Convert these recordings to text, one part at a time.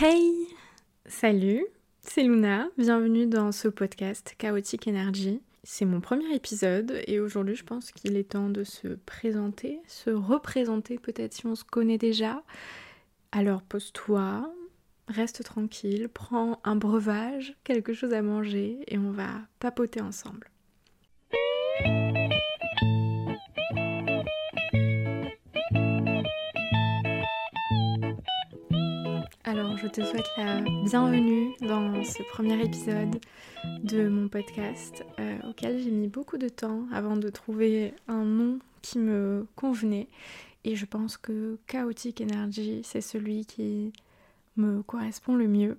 Hey Salut, c'est Luna, bienvenue dans ce podcast Chaotic Energy. C'est mon premier épisode et aujourd'hui je pense qu'il est temps de se présenter, se représenter peut-être si on se connaît déjà. Alors pose-toi, reste tranquille, prends un breuvage, quelque chose à manger et on va papoter ensemble. Je te souhaite la bienvenue dans ce premier épisode de mon podcast euh, auquel j'ai mis beaucoup de temps avant de trouver un nom qui me convenait. Et je pense que Chaotic Energy, c'est celui qui me correspond le mieux.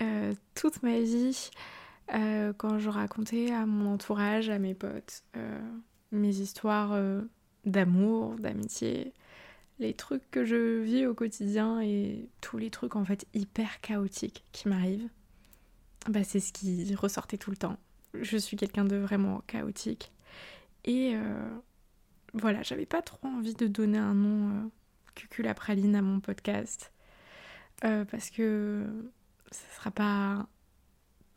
Euh, toute ma vie, euh, quand je racontais à mon entourage, à mes potes, mes histoires d'amour, d'amitié, les trucs que je vis au quotidien et tous les trucs en fait hyper chaotiques qui m'arrivent, bah c'est ce qui ressortait tout le temps. Je suis quelqu'un de vraiment chaotique. Et euh, voilà, j'avais pas trop envie de donner un nom euh, cuculapraline à mon podcast. Euh, parce que ce sera pas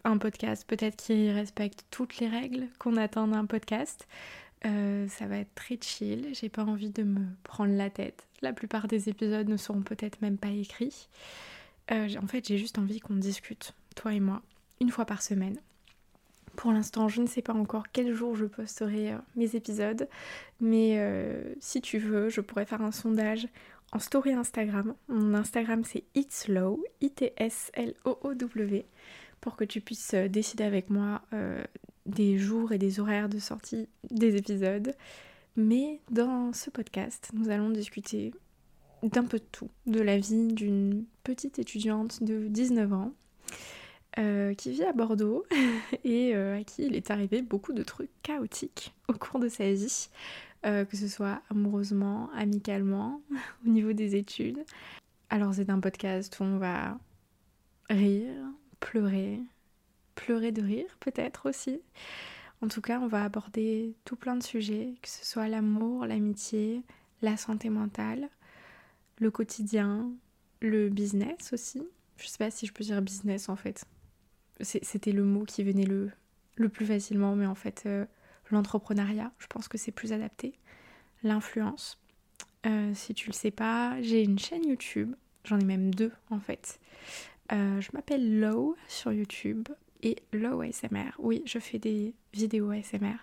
un podcast peut-être qui respecte toutes les règles qu'on attend d'un podcast. Euh, ça va être très chill, j'ai pas envie de me prendre la tête. La plupart des épisodes ne seront peut-être même pas écrits. Euh, en fait, j'ai juste envie qu'on discute, toi et moi, une fois par semaine. Pour l'instant, je ne sais pas encore quel jour je posterai euh, mes épisodes, mais si tu veux, je pourrais faire un sondage en story Instagram. Mon Instagram c'est itslow, I-T-S-L-O-O-W, pour que tu puisses décider avec moi des jours et des horaires de sortie des épisodes. Mais dans ce podcast, nous allons discuter d'un peu de tout, de la vie d'une petite étudiante de 19 ans euh, qui vit à Bordeaux et euh, à qui il est arrivé beaucoup de trucs chaotiques au cours de sa vie, euh, que ce soit amoureusement, amicalement, au niveau des études. Alors c'est un podcast où on va rire, pleurer, pleurer de rire peut-être aussi. En tout cas, on va aborder tout plein de sujets, que ce soit l'amour, l'amitié, la santé mentale, le quotidien, le business aussi. Je sais pas si je peux dire business en fait. C'était le mot qui venait le, plus facilement, mais en fait, euh, l'entrepreneuriat, je pense que c'est plus adapté. L'influence. Euh, si tu le sais pas, j'ai une chaîne YouTube, j'en ai même deux en fait. Euh, je m'appelle Low sur YouTube et Low. Oui, je fais des vidéos ASMR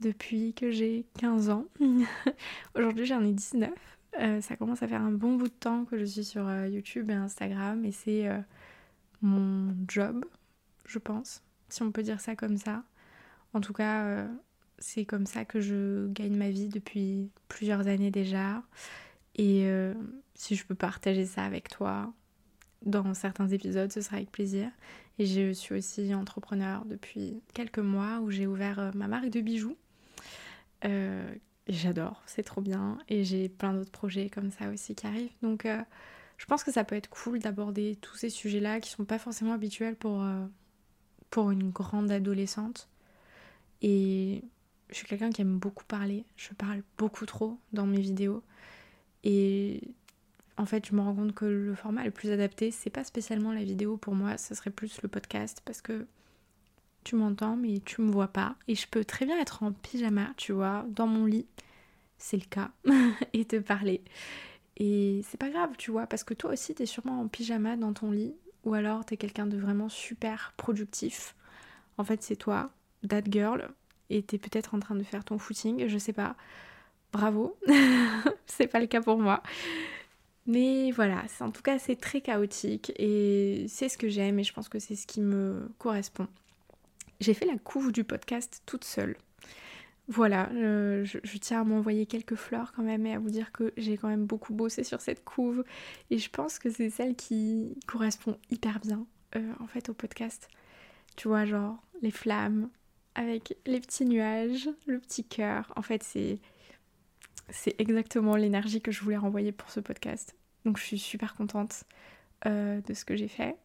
depuis que j'ai 15 ans. Aujourd'hui j'en ai 19. Euh, ça commence à faire un bon bout de temps que je suis sur euh, YouTube et Instagram et c'est euh, mon job, je pense, si on peut dire ça comme ça. En tout cas, c'est comme ça que je gagne ma vie depuis plusieurs années déjà. Et si je peux partager ça avec toi, dans certains épisodes, ce sera avec plaisir. Et je suis aussi entrepreneur depuis quelques mois où j'ai ouvert euh, ma marque de bijoux. Euh, j'adore, c'est trop bien. Et j'ai plein d'autres projets comme ça aussi qui arrivent. Donc euh, je pense que ça peut être cool d'aborder tous ces sujets-là qui sont pas forcément habituels pour, pour une grande adolescente. Et je suis quelqu'un qui aime beaucoup parler. Je parle beaucoup trop dans mes vidéos. Et en fait, je me rends compte que le format le plus adapté, c'est pas spécialement la vidéo pour moi, ce serait plus le podcast parce que tu m'entends mais tu me vois pas et je peux très bien être en pyjama, tu vois, dans mon lit, c'est le cas, et te parler. Et c'est pas grave, tu vois, parce que toi aussi t'es sûrement en pyjama dans ton lit ou alors t'es quelqu'un de vraiment super productif. En fait, c'est toi, that girl, et t'es peut-être en train de faire ton footing, je sais pas. Bravo, c'est pas le cas pour moi. Mais voilà, en tout cas c'est très chaotique et c'est ce que j'aime et je pense que c'est ce qui me correspond. J'ai fait la couve du podcast toute seule. Voilà, euh, je, tiens à m'envoyer quelques fleurs quand même et à vous dire que j'ai quand même beaucoup bossé sur cette couve et je pense que c'est celle qui correspond hyper bien euh, en fait au podcast. Tu vois, genre les flammes avec les petits nuages, le petit cœur. En fait, c'est c'est exactement l'énergie que je voulais renvoyer pour ce podcast. Donc je suis super contente euh, de ce que j'ai fait.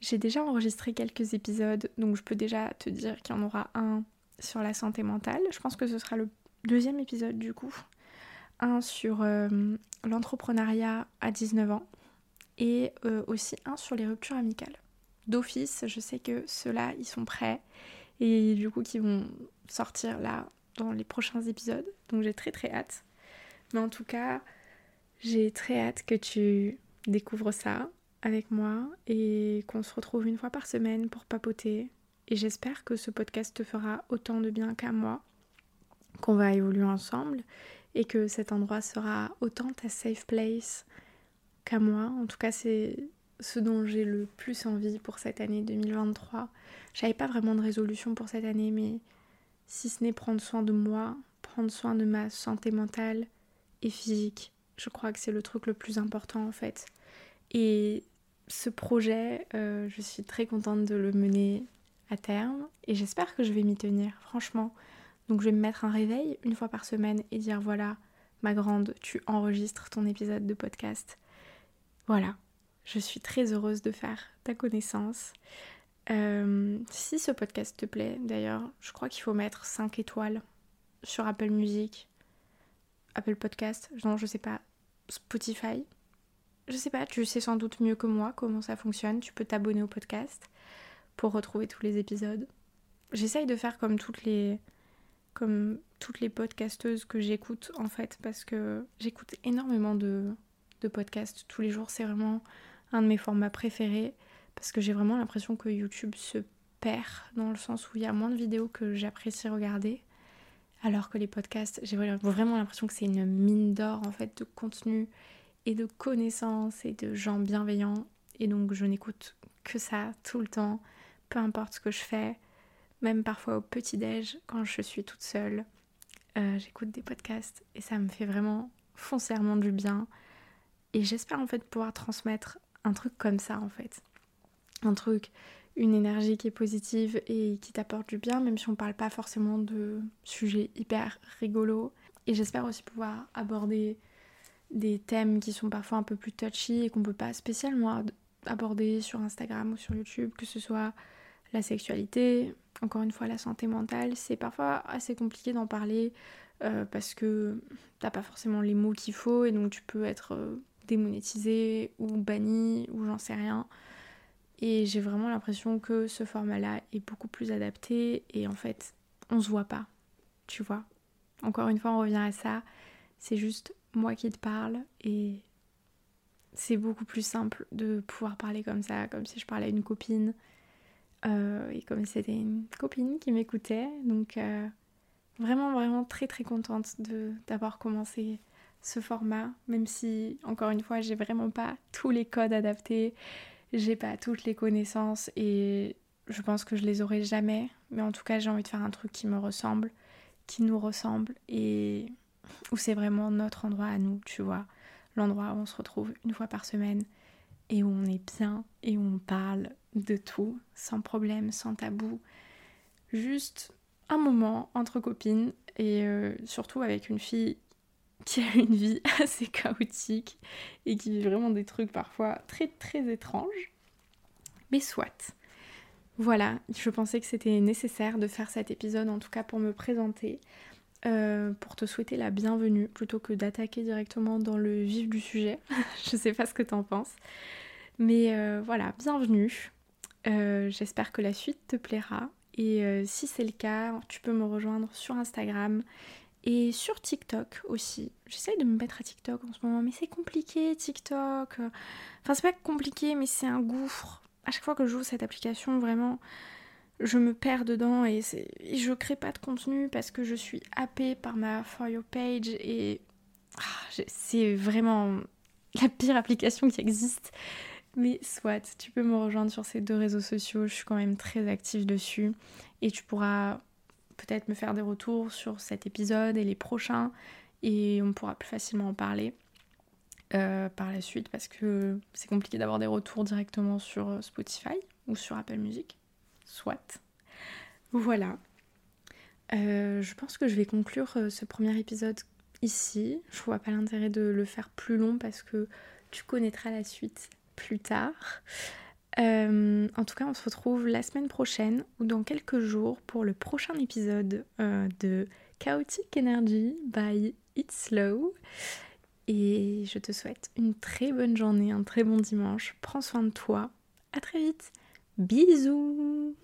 J'ai déjà enregistré quelques épisodes, donc je peux déjà te dire qu'il y en aura un sur la santé mentale. Je pense que ce sera le deuxième épisode du coup. Un sur euh, l'entrepreneuriat à 19 ans. et aussi un sur les ruptures amicales. D'office, je sais que ceux-là, ils sont prêts et du coup qui vont sortir là dans les prochains épisodes. Donc j'ai très très hâte. Mais en tout cas, j'ai très hâte que tu découvres ça avec moi et qu'on se retrouve une fois par semaine pour papoter. Et j'espère que ce podcast te fera autant de bien qu'à moi, qu'on va évoluer ensemble et que cet endroit sera autant ta safe place qu'à moi. En tout cas, c'est ce dont j'ai le plus envie pour cette année 2023. J'avais pas vraiment de résolution pour cette année, mais si ce n'est prendre soin de moi, prendre soin de ma santé mentale et physique, je crois que c'est le truc le plus important en fait. Et ce projet, euh, je suis très contente de le mener à terme et j'espère que je vais m'y tenir, franchement. Donc je vais me mettre un réveil une fois par semaine et dire voilà, ma grande, tu enregistres ton épisode de podcast. Voilà, je suis très heureuse de faire ta connaissance. Euh, si ce podcast te plaît, d'ailleurs, je crois qu'il faut mettre 5 étoiles sur Apple Music, Apple Podcast, non, je sais pas, Spotify. Je sais pas, tu sais sans doute mieux que moi comment ça fonctionne. Tu peux t'abonner au podcast pour retrouver tous les épisodes. J'essaye de faire comme toutes les comme toutes les podcasteuses que j'écoute en fait parce que j'écoute énormément de, de podcasts tous les jours. C'est vraiment un de mes formats préférés parce que j'ai vraiment l'impression que YouTube se perd dans le sens où il y a moins de vidéos que j'apprécie regarder. Alors que les podcasts, j'ai vraiment l'impression que c'est une mine d'or en fait de contenu et de connaissances et de gens bienveillants. Et donc je n'écoute que ça tout le temps, peu importe ce que je fais, même parfois au petit-déj quand je suis toute seule. Euh, j'écoute des podcasts et ça me fait vraiment foncièrement du bien. Et j'espère en fait pouvoir transmettre un truc comme ça en fait. Un truc une énergie qui est positive et qui t'apporte du bien, même si on parle pas forcément de sujets hyper rigolos. Et j'espère aussi pouvoir aborder des thèmes qui sont parfois un peu plus touchy et qu'on peut pas spécialement aborder sur Instagram ou sur YouTube, que ce soit la sexualité, encore une fois la santé mentale. C'est parfois assez compliqué d'en parler euh, parce que t'as pas forcément les mots qu'il faut et donc tu peux être euh, démonétisé ou banni ou j'en sais rien. Et j'ai vraiment l'impression que ce format-là est beaucoup plus adapté et en fait, on se voit pas, tu vois. Encore une fois, on revient à ça. C'est juste moi qui te parle et c'est beaucoup plus simple de pouvoir parler comme ça, comme si je parlais à une copine euh, et comme si c'était une copine qui m'écoutait. Donc, euh, vraiment, vraiment très très contente d'avoir commencé ce format, même si, encore une fois, j'ai vraiment pas tous les codes adaptés j'ai pas toutes les connaissances et je pense que je les aurai jamais. Mais en tout cas, j'ai envie de faire un truc qui me ressemble, qui nous ressemble et où c'est vraiment notre endroit à nous, tu vois. L'endroit où on se retrouve une fois par semaine et où on est bien et où on parle de tout, sans problème, sans tabou. Juste un moment entre copines et euh, surtout avec une fille qui a une vie assez chaotique et qui vit vraiment des trucs parfois très très étranges. Mais soit. Voilà, je pensais que c'était nécessaire de faire cet épisode, en tout cas pour me présenter, euh, pour te souhaiter la bienvenue, plutôt que d'attaquer directement dans le vif du sujet. je sais pas ce que t'en penses. Mais euh, voilà, bienvenue. Euh, j'espère que la suite te plaira. Et si c'est le cas, tu peux me rejoindre sur Instagram et sur TikTok aussi. J'essaye de me mettre à TikTok en ce moment, mais c'est compliqué TikTok. Enfin, c'est pas compliqué, mais c'est un gouffre. À chaque fois que j'ouvre cette application, vraiment, je me perds dedans et, je crée pas de contenu parce que je suis happée par ma For You page et ah, c'est vraiment la pire application qui existe. Mais soit, tu peux me rejoindre sur ces deux réseaux sociaux, je suis quand même très active dessus et tu pourras peut-être me faire des retours sur cet épisode et les prochains et on pourra plus facilement en parler euh, par la suite parce que c'est compliqué d'avoir des retours directement sur euh, Spotify ou sur Apple Music. Soit. Voilà. Euh, je pense que je vais conclure ce premier épisode ici. Je vois pas l'intérêt de le faire plus long parce que tu connaîtras la suite plus tard. Euh, en tout cas, on se retrouve la semaine prochaine ou dans quelques jours pour le prochain épisode euh, de Chaotic Energy by It's Slow. Et je te souhaite une très bonne journée, un très bon dimanche. Prends soin de toi. À très vite. Bisous